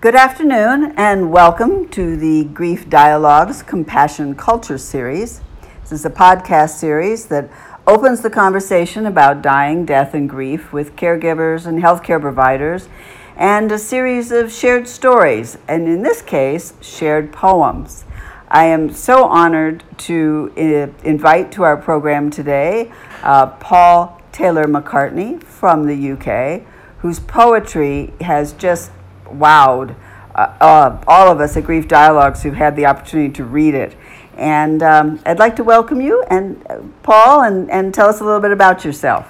Good afternoon, and welcome to the Grief Dialogues Compassion Culture Series. This is a podcast series that opens the conversation about dying, death, and grief with caregivers and healthcare providers, and a series of shared stories, and in this case, shared poems. I am so honored to uh, invite to our program today uh, Paul Taylor McCartney from the UK, whose poetry has just wowed uh, uh, all of us at Grief Dialogues who've had the opportunity to read it. And um, I'd like to welcome you, and uh, Paul, and, and tell us a little bit about yourself.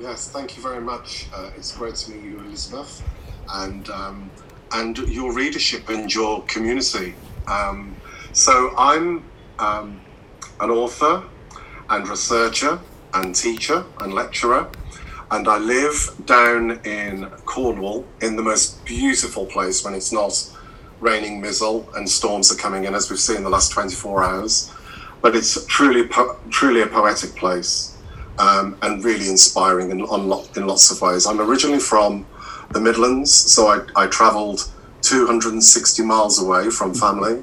Yes, thank you very much. Uh, it's great to meet you, Elizabeth, and um, and your readership and your community. Um, so I'm um, an author and researcher and teacher and lecturer and I live down in Cornwall in the most beautiful place when it's not raining mizzle and storms are coming in, as we've seen the last 24 hours. But it's truly, truly a poetic place um, and really inspiring in, in lots of ways. I'm originally from the Midlands, so I, I travelled 260 miles away from family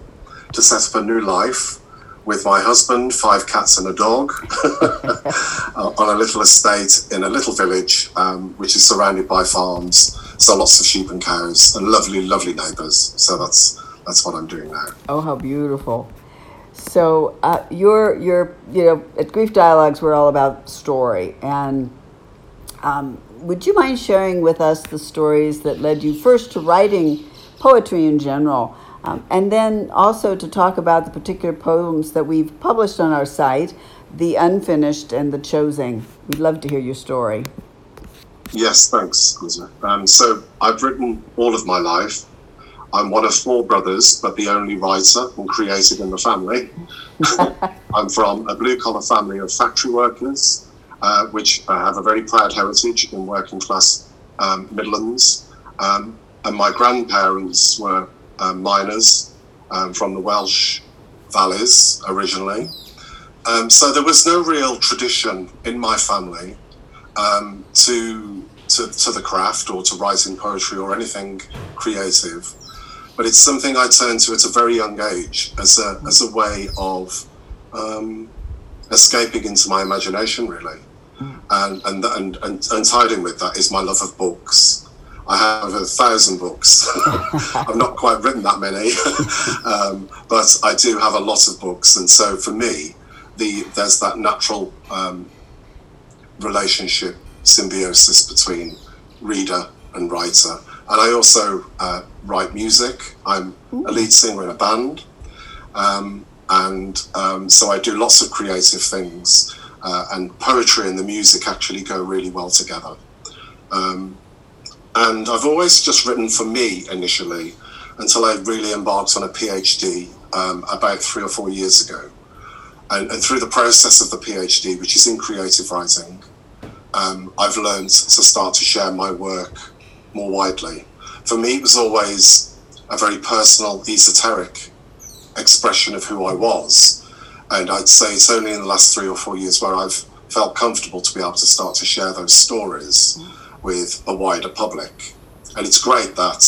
to set up a new life with my husband, five cats, and a dog uh, on a little estate in a little village, um, which is surrounded by farms. So lots of sheep and cows and lovely, lovely neighbours. So that's that's what I'm doing now. Oh, how beautiful! So uh, you're you're you know at Grief Dialogues we're all about story and. Um, would you mind sharing with us the stories that led you first to writing poetry in general, um, and then also to talk about the particular poems that we've published on our site, The Unfinished and The Chosen. We'd love to hear your story. Yes, thanks, Um, so I've written all of my life. I'm one of four brothers, but the only writer and creative in the family. I'm from a blue collar family of factory workers, uh, which have a very proud heritage in working class um, Midlands. Um, and my grandparents were um, miners um, from the Welsh valleys originally. Um, so there was no real tradition in my family um, to, to, to the craft or to writing poetry or anything creative. But it's something I turned to at a very young age as a, as a way of um, escaping into my imagination, really. Hmm. And, and, and, and, and tied in with that is my love of books. I have a thousand books. I've not quite written that many, um, but I do have a lot of books, and so for me, the there's that natural um, relationship symbiosis between reader and writer. And I also uh, write music. I'm a lead singer in a band, um, and um, so I do lots of creative things. Uh, and poetry and the music actually go really well together. Um, and I've always just written for me initially until I really embarked on a PhD um, about three or four years ago. And, and, through the process of the PhD, which is in creative writing, um, I've learned to start to share my work more widely. For me, it was always a very personal, esoteric expression of who I was. And I'd say it's only in the last three or four years where I've felt comfortable to be able to start to share those stories. Mm with a wider public. And it's great that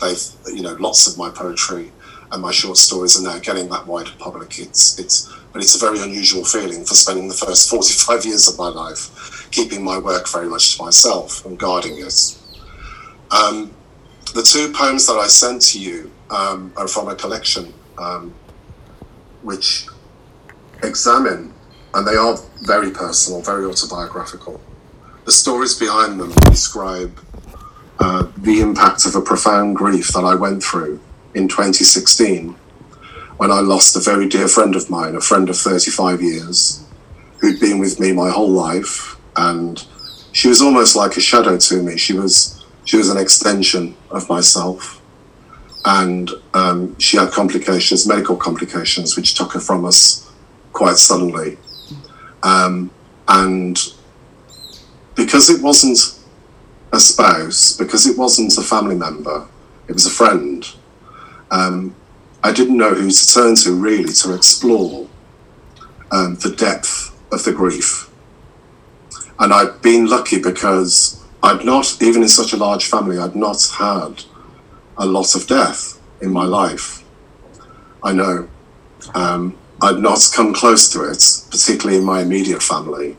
they've, you know, lots of my poetry and my short stories are now getting that wider public. It's, it's, but it's a very unusual feeling for spending the first 45 years of my life keeping my work very much to myself and guarding it. Um, the two poems that I sent to you um, are from a collection um, which examine, and they are very personal, very autobiographical, the stories behind them describe uh, the impact of a profound grief that I went through in 2016 when I lost a very dear friend of mine, a friend of 35 years, who'd been with me my whole life. And she was almost like a shadow to me. She was, she was an extension of myself. And um, she had complications, medical complications, which took her from us quite suddenly. Um, and because it wasn't a spouse, because it wasn't a family member, it was a friend. Um, I didn't know who to turn to really to explore um, the depth of the grief. And I've been lucky because I'd not, even in such a large family, I'd not had a lot of death in my life. I know. Um, I'd not come close to it, particularly in my immediate family.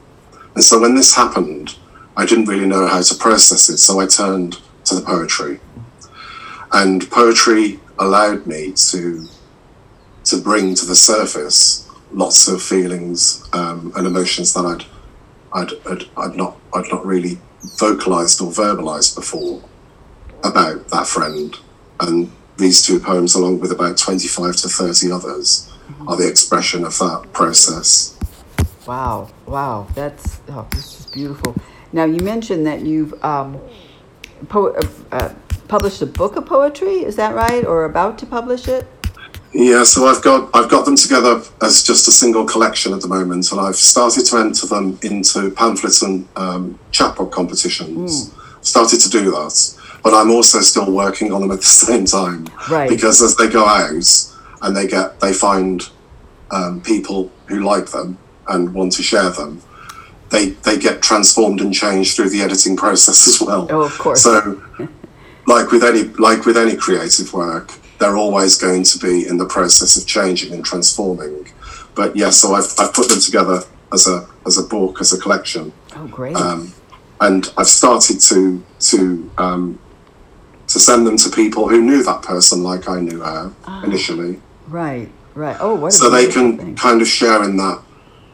And so when this happened, I didn't really know how to process it, so I turned to the poetry. And poetry allowed me to to bring to the surface lots of feelings um, and emotions that I'd, I'd, I'd, I'd not I'd not really vocalized or verbalized before about that friend. And these two poems, along with about 25 to 30 others, are the expression of that process. Wow, wow, that's oh, this is beautiful. Now you mentioned that you've um, po- uh, uh, published a book of poetry. Is that right, or about to publish it? Yeah, so I've got I've got them together as just a single collection at the moment, and I've started to enter them into pamphlets and um, chapbook competitions. Mm. Started to do that, but I'm also still working on them at the same time, right? Because as they go out and they get they find um, people who like them and want to share them, they they get transformed and changed through the editing process as well. Oh, of course. So, like with any like with any creative work they're always going to be in the process of changing and transforming. But yes, yeah, so I've, I've put them together as a as a book, as a collection. Oh, great! Um, and I've started to to um, to send them to people who knew that person, like I knew her ah, initially. Right, right. Oh, what? so they can thing. kind of share in that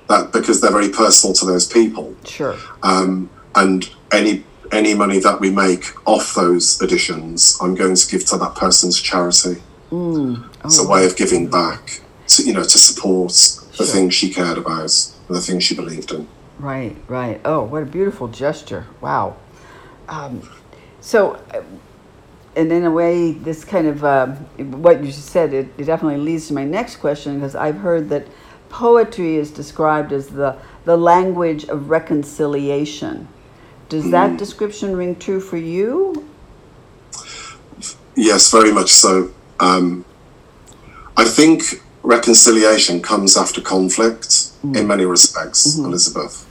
that because they're very personal to those people. Sure. Um, and any any money that we make off those editions, I'm going to give to that person's charity. Mm. Oh, it's a way of giving back, to, you know, to support the sure. things she cared about, the things she believed in. Right, right. Oh, what a beautiful gesture! Wow. Um, so, uh, and in a way, this kind of uh, what you said, it, it definitely leads to my next question because I've heard that poetry is described as the the language of reconciliation. Does that mm. description ring true for you? Yes, very much so. Um, I think reconciliation comes after conflict mm. in many respects, mm-hmm. Elizabeth.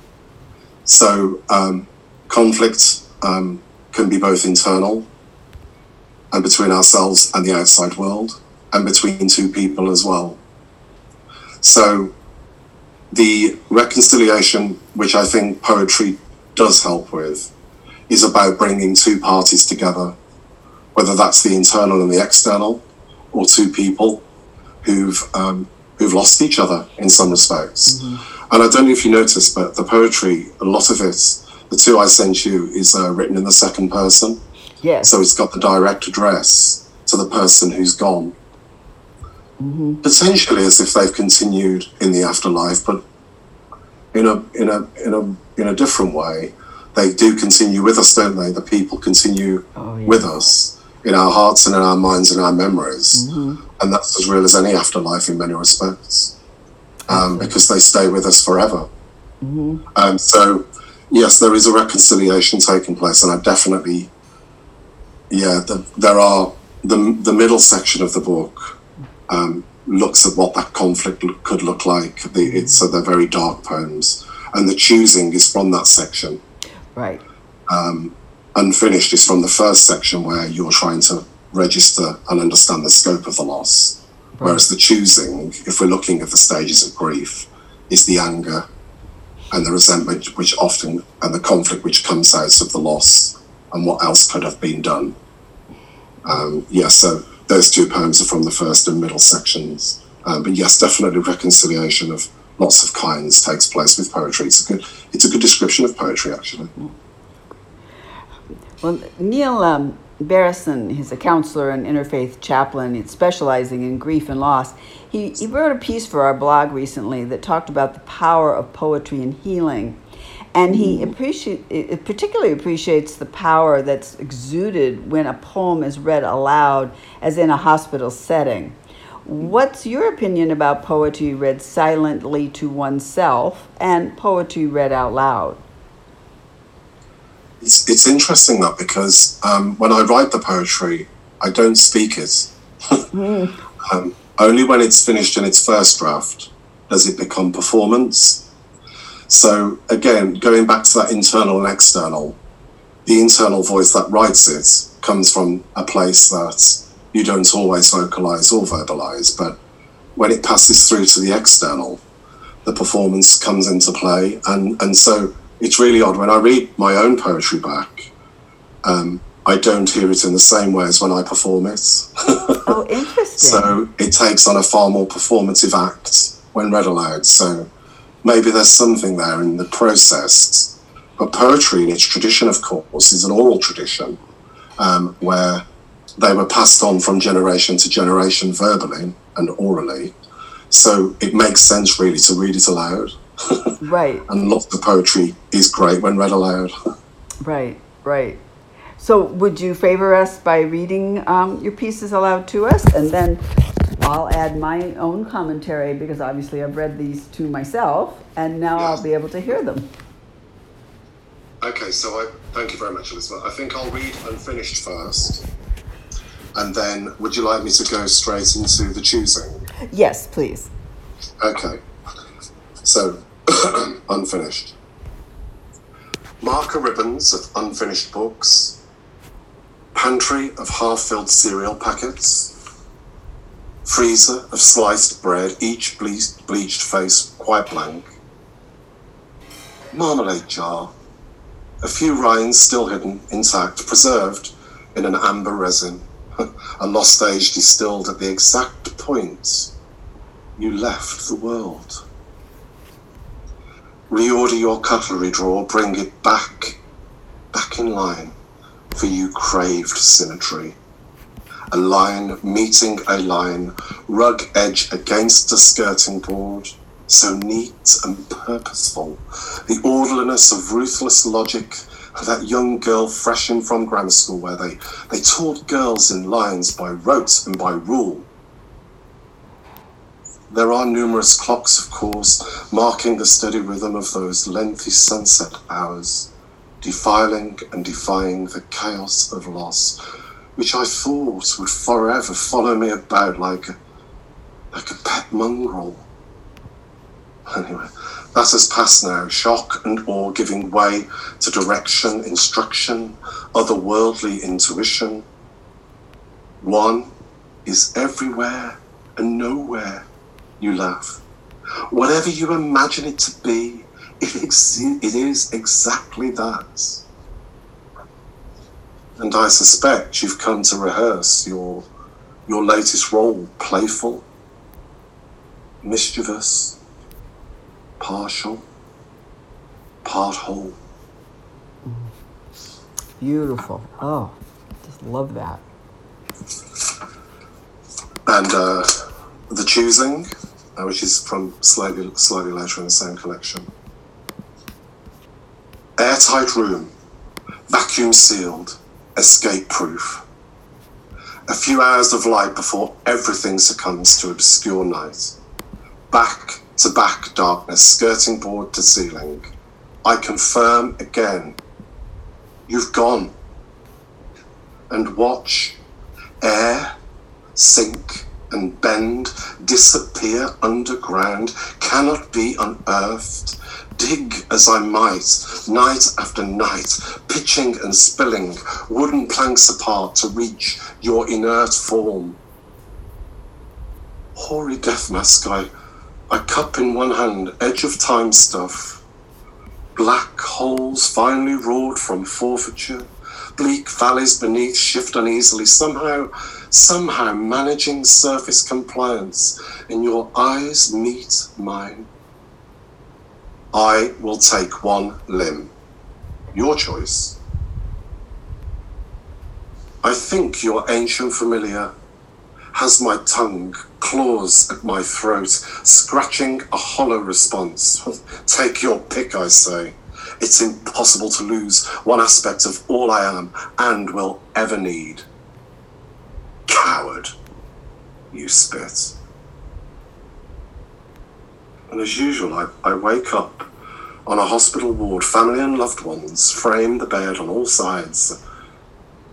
So, um, conflict um, can be both internal and between ourselves and the outside world, and between two people as well. So, the reconciliation, which I think poetry does help with is about bringing two parties together, whether that's the internal and the external, or two people who've um, who've lost each other in some respects. Mm-hmm. And I don't know if you noticed, but the poetry, a lot of it, the two I sent you, is uh, written in the second person. Yes. So it's got the direct address to the person who's gone. Mm-hmm. Potentially as if they've continued in the afterlife, but in a in a in a in a different way. They do continue with us, don't they? The people continue oh, yeah. with us in our hearts and in our minds and our memories, mm-hmm. and that's as real as any afterlife in many respects, um, because they stay with us forever. Mm-hmm. Um, so, yes, there is a reconciliation taking place, and I definitely, yeah, the, there are the the middle section of the book. Um, looks at what that conflict could look like. The, it's, so they're very dark poems, and the choosing is from that section. Right. Um, unfinished is from the first section where you're trying to register and understand the scope of the loss. Right. Whereas the choosing, if we're looking at the stages of grief, is the anger and the resentment, which often, and the conflict which comes out of the loss and what else could have been done. Um, yeah, so those two poems are from the first and middle sections. Um, but yes, definitely reconciliation of lots of kinds takes place with poetry. It's a good, it's a good description of poetry, actually. Well, Neil um, Barrison, he's a counselor and interfaith chaplain specializing in grief and loss. He, he wrote a piece for our blog recently that talked about the power of poetry in healing. And he mm-hmm. appreciate, particularly appreciates the power that's exuded when a poem is read aloud, as in a hospital setting. What's your opinion about poetry read silently to oneself and poetry read out loud? It's, it's interesting that because um, when I write the poetry, I don't speak it. mm. um, only when it's finished in its first draft does it become performance. So again, going back to that internal and external, the internal voice that writes it comes from a place that you don't always vocalize or verbalize, but when it passes through to the external, the performance comes into play. And, and so it's really odd. When I read my own poetry back, um, I don't hear it in the same way as when I perform it. oh, interesting. so it takes on a far more performative act when read aloud. So maybe there's something there in the process. But poetry, in its tradition, of course, is an oral tradition um, where they were passed on from generation to generation verbally and orally. So it makes sense, really, to read it aloud. right. and lots of poetry is great when read aloud. right, right. So, would you favor us by reading um, your pieces aloud to us? And then I'll add my own commentary because obviously I've read these to myself and now I'll be able to hear them. Okay, so I thank you very much, Elizabeth. I think I'll read Unfinished first. And then would you like me to go straight into the choosing? Yes, please. Okay. So, unfinished. Marker ribbons of unfinished books, pantry of half filled cereal packets, freezer of sliced bread, each bleached, bleached face quite blank, marmalade jar, a few rinds still hidden, intact, preserved in an amber resin, a lost age distilled at the exact point you left the world. Reorder your cutlery drawer, bring it back, back in line, for you craved symmetry. A line meeting a line, rug edge against a skirting board, so neat and purposeful. The orderliness of ruthless logic of that young girl fresh in from grammar school where they, they taught girls in lines by rote and by rule there are numerous clocks, of course, marking the steady rhythm of those lengthy sunset hours, defiling and defying the chaos of loss, which I thought would forever follow me about like a, like a pet mongrel. Anyway, that has passed now, shock and awe giving way to direction, instruction, otherworldly intuition. One is everywhere and nowhere you laugh. Whatever you imagine it to be, it, ex- it is exactly that. And I suspect you've come to rehearse your, your latest role playful, mischievous, partial, part whole. Beautiful. Oh, just love that. And uh, the choosing uh, which is from slightly slightly later in the same collection. Airtight room, vacuum sealed, escape proof. A few hours of light before everything succumbs to obscure night. Back to back darkness, skirting board to ceiling. I confirm again, you've gone. And watch air sink and bend, disappear underground, cannot be unearthed. Dig as I might, night after night, pitching and spilling wooden planks apart to reach your inert form. Hoary death mask, I, I cup in one hand, edge of time stuff. Black holes finally roared from forfeiture, bleak valleys beneath shift uneasily, somehow somehow managing surface compliance, and your eyes meet mine. I will take one limb. Your choice. I think your ancient familiar has my tongue, claws at my throat, scratching a hollow response. Take your pick, I say. It's impossible to lose one aspect of all I am and will ever need. Coward, you spit. And as usual, I, I wake up on a hospital ward, family and loved ones frame the bed on all sides.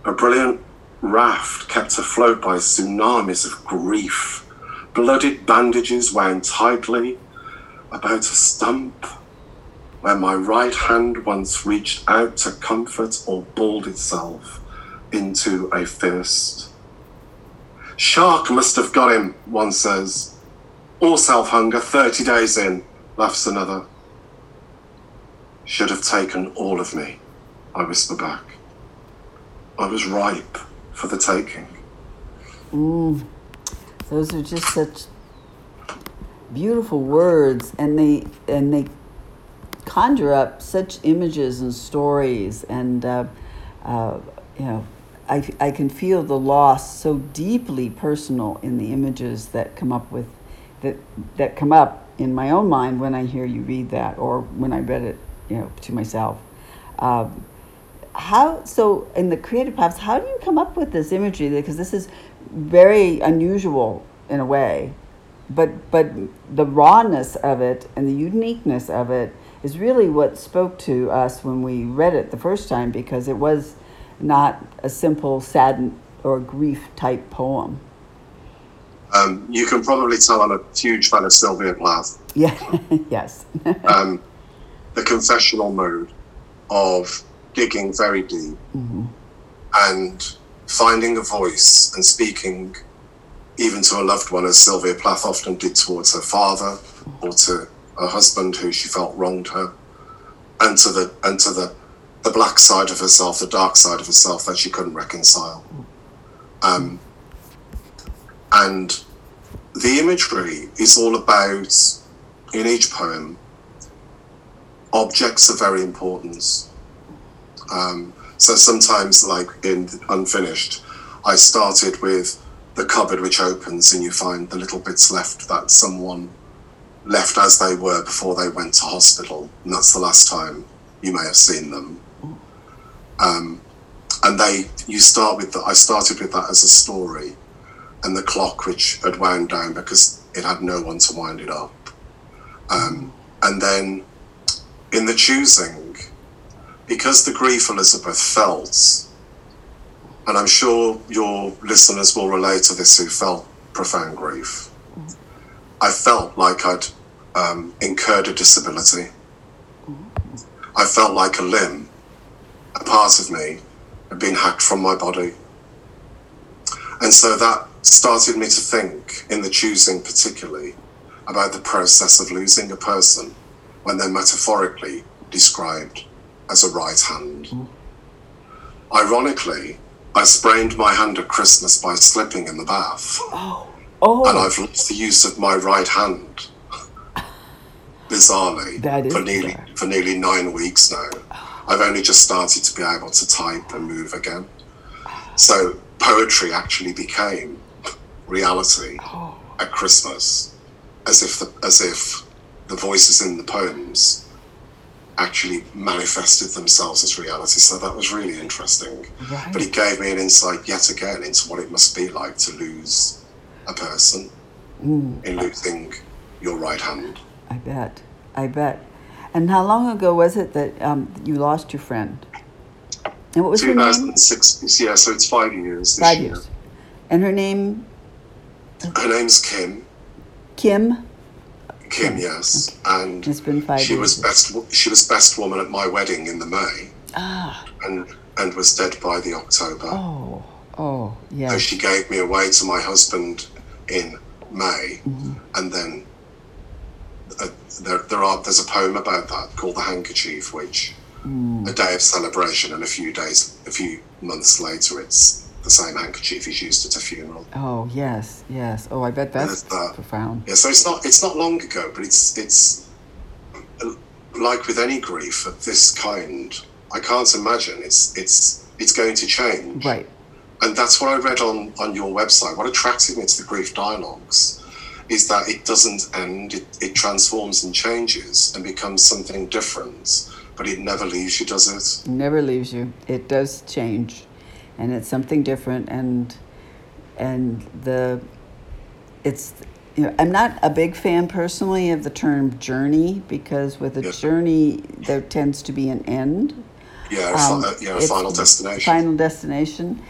A brilliant raft kept afloat by tsunamis of grief, blooded bandages wound tightly about a stump where my right hand once reached out to comfort or balled itself into a fist. Shark must have got him, one says. Or self hunger, 30 days in, laughs another. Should have taken all of me, I whisper back. I was ripe for the taking. Mm, those are just such beautiful words, and they and they conjure up such images and stories, and uh, uh, you know, I I can feel the loss so deeply personal in the images that come up with that that come up in my own mind when I hear you read that, or when I read it, you know, to myself. Um, how so in the creative paths how do you come up with this imagery because this is very unusual in a way but but the rawness of it and the uniqueness of it is really what spoke to us when we read it the first time because it was not a simple sad or grief type poem. Um, you can probably tell I'm a huge fan of Sylvia Plath. Yeah, yes. um, the confessional mode of digging very deep mm-hmm. and finding a voice and speaking even to a loved one, as Sylvia Plath often did towards her father or to her husband who she felt wronged her, and to the and to the the black side of herself, the dark side of herself that she couldn't reconcile. Um, and the imagery is all about in each poem. Objects of very importance. Um, so sometimes, like in Unfinished, I started with the cupboard which opens and you find the little bits left that someone left as they were before they went to hospital, and that's the last time you may have seen them. Um, and they, you start with that. I started with that as a story, and the clock which had wound down because it had no one to wind it up. Um, and then, in the choosing, because the grief Elizabeth felt, and I'm sure your listeners will relate to this who felt profound grief I felt like I'd um, incurred a disability. I felt like a limb, a part of me, had been hacked from my body. And so that started me to think, in the choosing particularly, about the process of losing a person when they're metaphorically described as a right hand. Ironically, I sprained my hand at Christmas by slipping in the bath. Oh. Oh. And I've lost the use of my right hand, bizarrely, for nearly for nearly nine weeks now. I've only just started to be able to type and move again. So poetry actually became reality oh. at Christmas, as if the, as if the voices in the poems actually manifested themselves as reality. So that was really interesting. Right. But it gave me an insight yet again into what it must be like to lose a person mm. in losing your right hand. I bet. I bet. And how long ago was it that um, you lost your friend? And what was her name? 2006. Yeah, so it's five years. five year. years. And her name? Her name's Kim. Kim. Kim, yes, okay. and it's been five she years. was best. She was best woman at my wedding in the May. Ah. And and was dead by the October. Oh, oh, yeah. So she gave me away to my husband in May, mm-hmm. and then uh, there, there are there's a poem about that called the handkerchief, which mm. a day of celebration, and a few days, a few months later, it's the same handkerchief is used at a funeral. Oh yes, yes. Oh, I bet that's uh, profound. Yeah, so it's not it's not long ago, but it's it's like with any grief of this kind. I can't imagine it's it's it's going to change. Right and that's what I read on on your website. What attracted me to the grief dialogues is that it doesn't end; it, it transforms and changes and becomes something different. But it never leaves you, does it? Never leaves you. It does change, and it's something different. And and the it's you know, I'm not a big fan personally of the term journey because with a yeah. journey there tends to be an end. Yeah, um, yeah, final destination. Final destination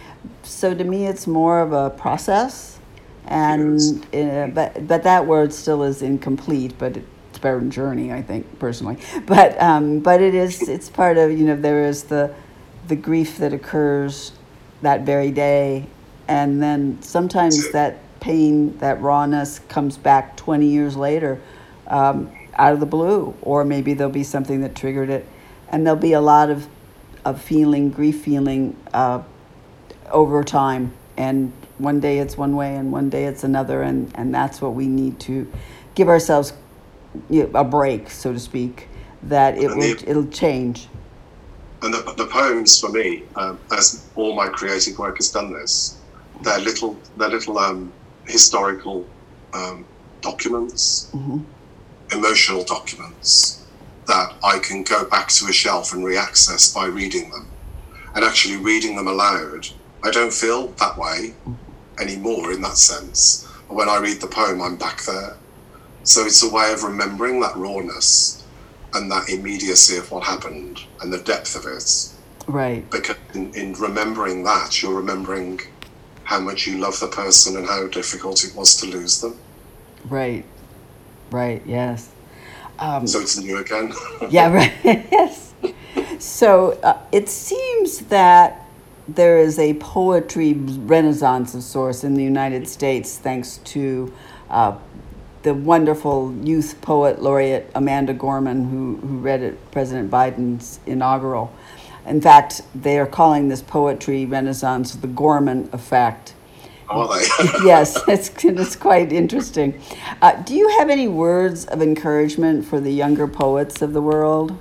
so to me, it's more of a process, and uh, but but that word still is incomplete. But it's better than Journey, I think personally. But um, but it is it's part of you know there is the the grief that occurs that very day, and then sometimes that pain, that rawness comes back 20 years later um, out of the blue, or maybe there'll be something that triggered it, and there'll be a lot of of feeling, grief feeling uh, over time, and one day it's one way and one day it's another, and, and that's what we need to give ourselves you know, a break, so to speak, that it will it'll change. And the, the poems for me, um, as all my creative work has done this, they're little they're little um, historical um, documents, mm-hmm. emotional documents that I can go back to a shelf and reaccess by reading them. And actually reading them aloud, I don't feel that way mm-hmm anymore in that sense. When I read the poem, I'm back there. So it's a way of remembering that rawness and that immediacy of what happened and the depth of it. Right. Because in, in remembering that, you're remembering how much you love the person and how difficult it was to lose them. Right. Right. Yes. Um, so it's new again. yeah. Right. yes. So uh, it seems that there is a poetry renaissance of sorts in the United States thanks to uh, the wonderful youth poet laureate Amanda Gorman, who, who read at President Biden's inaugural. In fact, they are calling this poetry renaissance the Gorman effect. They? yes, it's, it's quite interesting. Uh, do you have any words of encouragement for the younger poets of the world?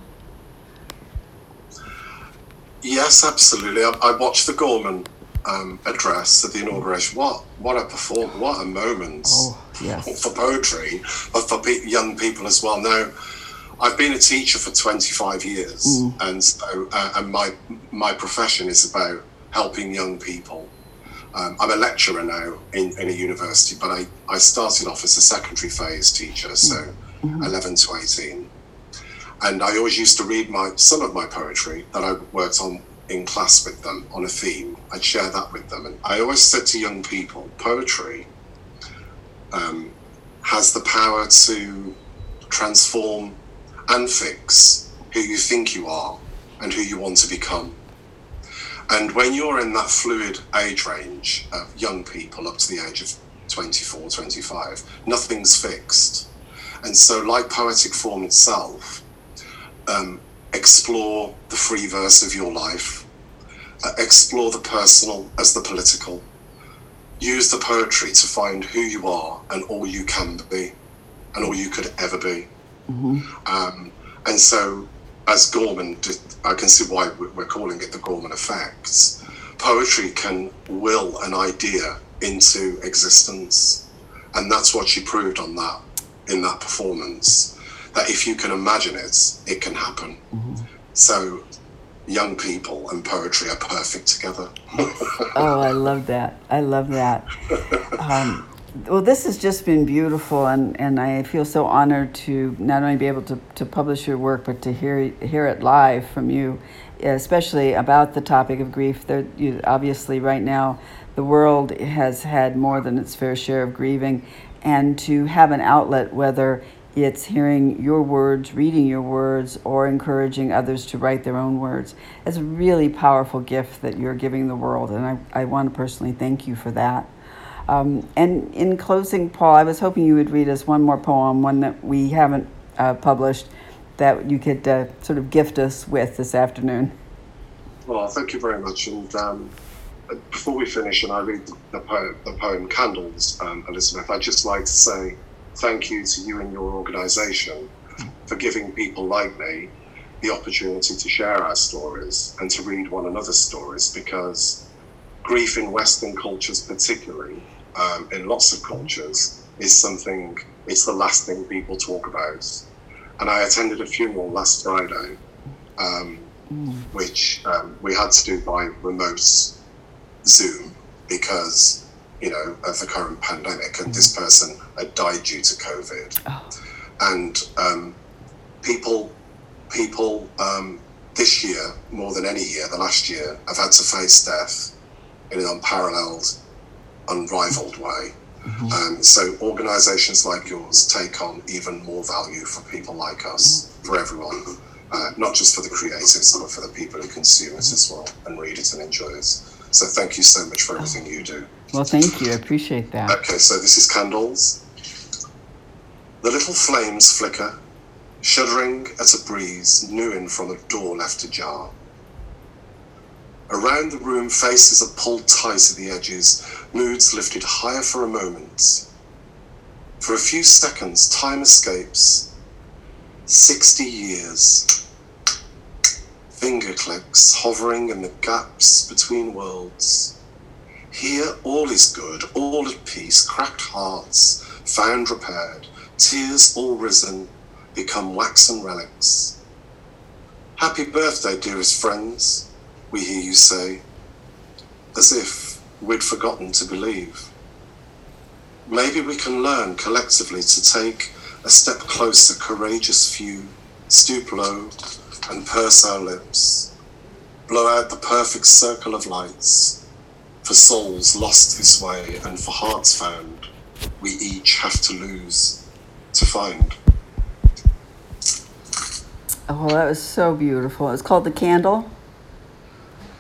Yes, absolutely. I, I watched the Gorman um, address at the inauguration. What what a perform! What a moment oh, yes. for poetry, but for pe- young people as well. Now, I've been a teacher for 25 years, mm. and so uh, and my my profession is about helping young people. Um, I'm a lecturer now in, in a university, but I, I started off as a secondary phase teacher, so mm-hmm. 11 to 18. And I always used to read my some of my poetry that I worked on in class with them on a theme. I'd share that with them. And I always said to young people, poetry um, has the power to transform and fix who you think you are and who you want to become. And when you're in that fluid age range of young people up to the age of 24, 25, nothing's fixed. And so, like poetic form itself, um, explore the free verse of your life, explore the personal as the political, use the poetry to find who you are and all you can be and all you could ever be. Mm-hmm. Um, and so, as Gorman, did, I can see why we're calling it the Gorman effect. Poetry can will an idea into existence, and that's what she proved on that in that performance that if you can imagine it, it can happen. Mm-hmm. So young people and poetry are perfect together. oh, I love that. I love that. Um, well, this has just been beautiful, and, and I feel so honored to not only be able to, to publish your work, but to hear, hear it live from you, especially about the topic of grief. There, you, obviously, right now, the world has had more than its fair share of grieving, and to have an outlet, whether it's hearing your words, reading your words, or encouraging others to write their own words. It's a really powerful gift that you're giving the world, and I, I want to personally thank you for that. Um, and in closing, Paul, I was hoping you would read us one more poem, one that we haven't uh, published, that you could uh, sort of gift us with this afternoon. Well, thank you very much. And um, before we finish and I read the poem, the poem Candles, um, Elizabeth, I'd just like to say, thank you to you and your organisation for giving people like me the opportunity to share our stories and to read one another's stories because grief in Western cultures, particularly, um, in lots of cultures, is something, it's the last thing people talk about. And I attended a funeral last Friday, um, which um, we had to do by remote Zoom because, you know, of the current pandemic. And mm. this person had died due to COVID. Oh. And um, people, people um, this year, more than any year, the last year, have had to face death in an unparalleled, unrivaled way. Mm-hmm. Um, so organisations like yours take on even more value for people like us, for everyone, uh, not just for the creatives, but for the people who consume it as well and read it and enjoy it. So thank you so much for everything you do. Well, thank you. I appreciate that. Okay, so this is candles. The little flames flicker, shuddering at a breeze new in from a door left ajar. Around the room, faces are pulled tight at the edges, moods lifted higher for a moment. For a few seconds, time escapes. Sixty years. Finger clicks hovering in the gaps between worlds. Here, all is good, all at peace, cracked hearts, found repaired, tears all risen, become waxen relics. Happy birthday, dearest friends we hear you say, as if we'd forgotten to believe. Maybe we can learn collectively to take a step closer, courageous few, stoop low and purse our lips, blow out the perfect circle of lights for souls lost this way and for hearts found we each have to lose to find. Oh, that was so beautiful. It's called The Candle.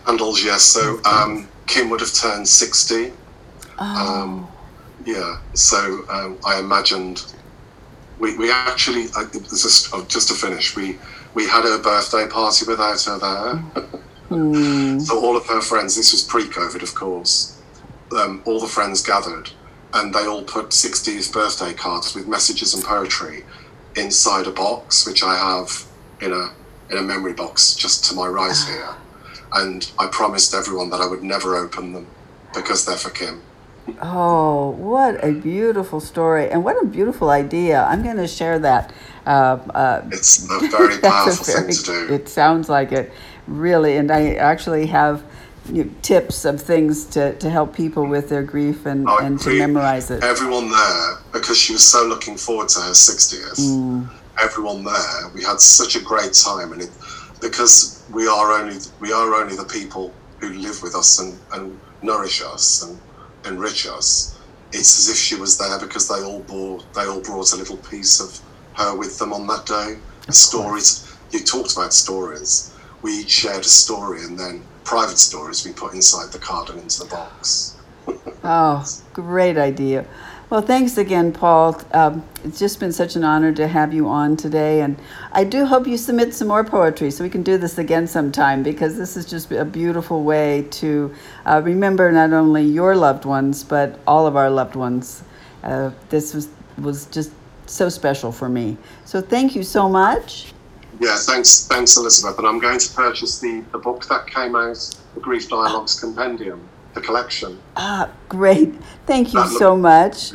Candles, yes. So um, Kim would have turned 60. Oh. Um, yeah, so um, I imagined we, we actually, I, just, oh, just to finish, we, we had her birthday party without her there. mm. So all of her friends, this was pre COVID, of course, um, all the friends gathered and they all put 60th birthday cards with messages and poetry inside a box, which I have in a, in a memory box just to my right ah. here and I promised everyone that I would never open them because they're for Kim. Oh, what a beautiful story, and what a beautiful idea! I'm going to share that. Uh, uh, it's a very powerful a very, thing to do. It sounds like it, really, and I actually have you know, tips of things to, to help people with their grief and, and to memorize it. Everyone there, because she was so looking forward to her 60th, mm. everyone there, we had such a great time, and it, because we are only we are only the people who live with us and, and nourish us and enrich us. It's as if she was there because they all bore they all brought a little piece of her with them on that day. Stories you talked about stories. We each shared a story and then private stories we put inside the card and into the box. oh, great idea. Well, thanks again, Paul. Um, it's just been such an honor to have you on today. And I do hope you submit some more poetry so we can do this again sometime because this is just a beautiful way to uh, remember not only your loved ones, but all of our loved ones. Uh, this was, was just so special for me. So thank you so much. Yeah, thanks, thanks, Elizabeth. And I'm going to purchase the, the book that came out, the Grief Dialogues Compendium the collection. Ah, great. Thank you so much.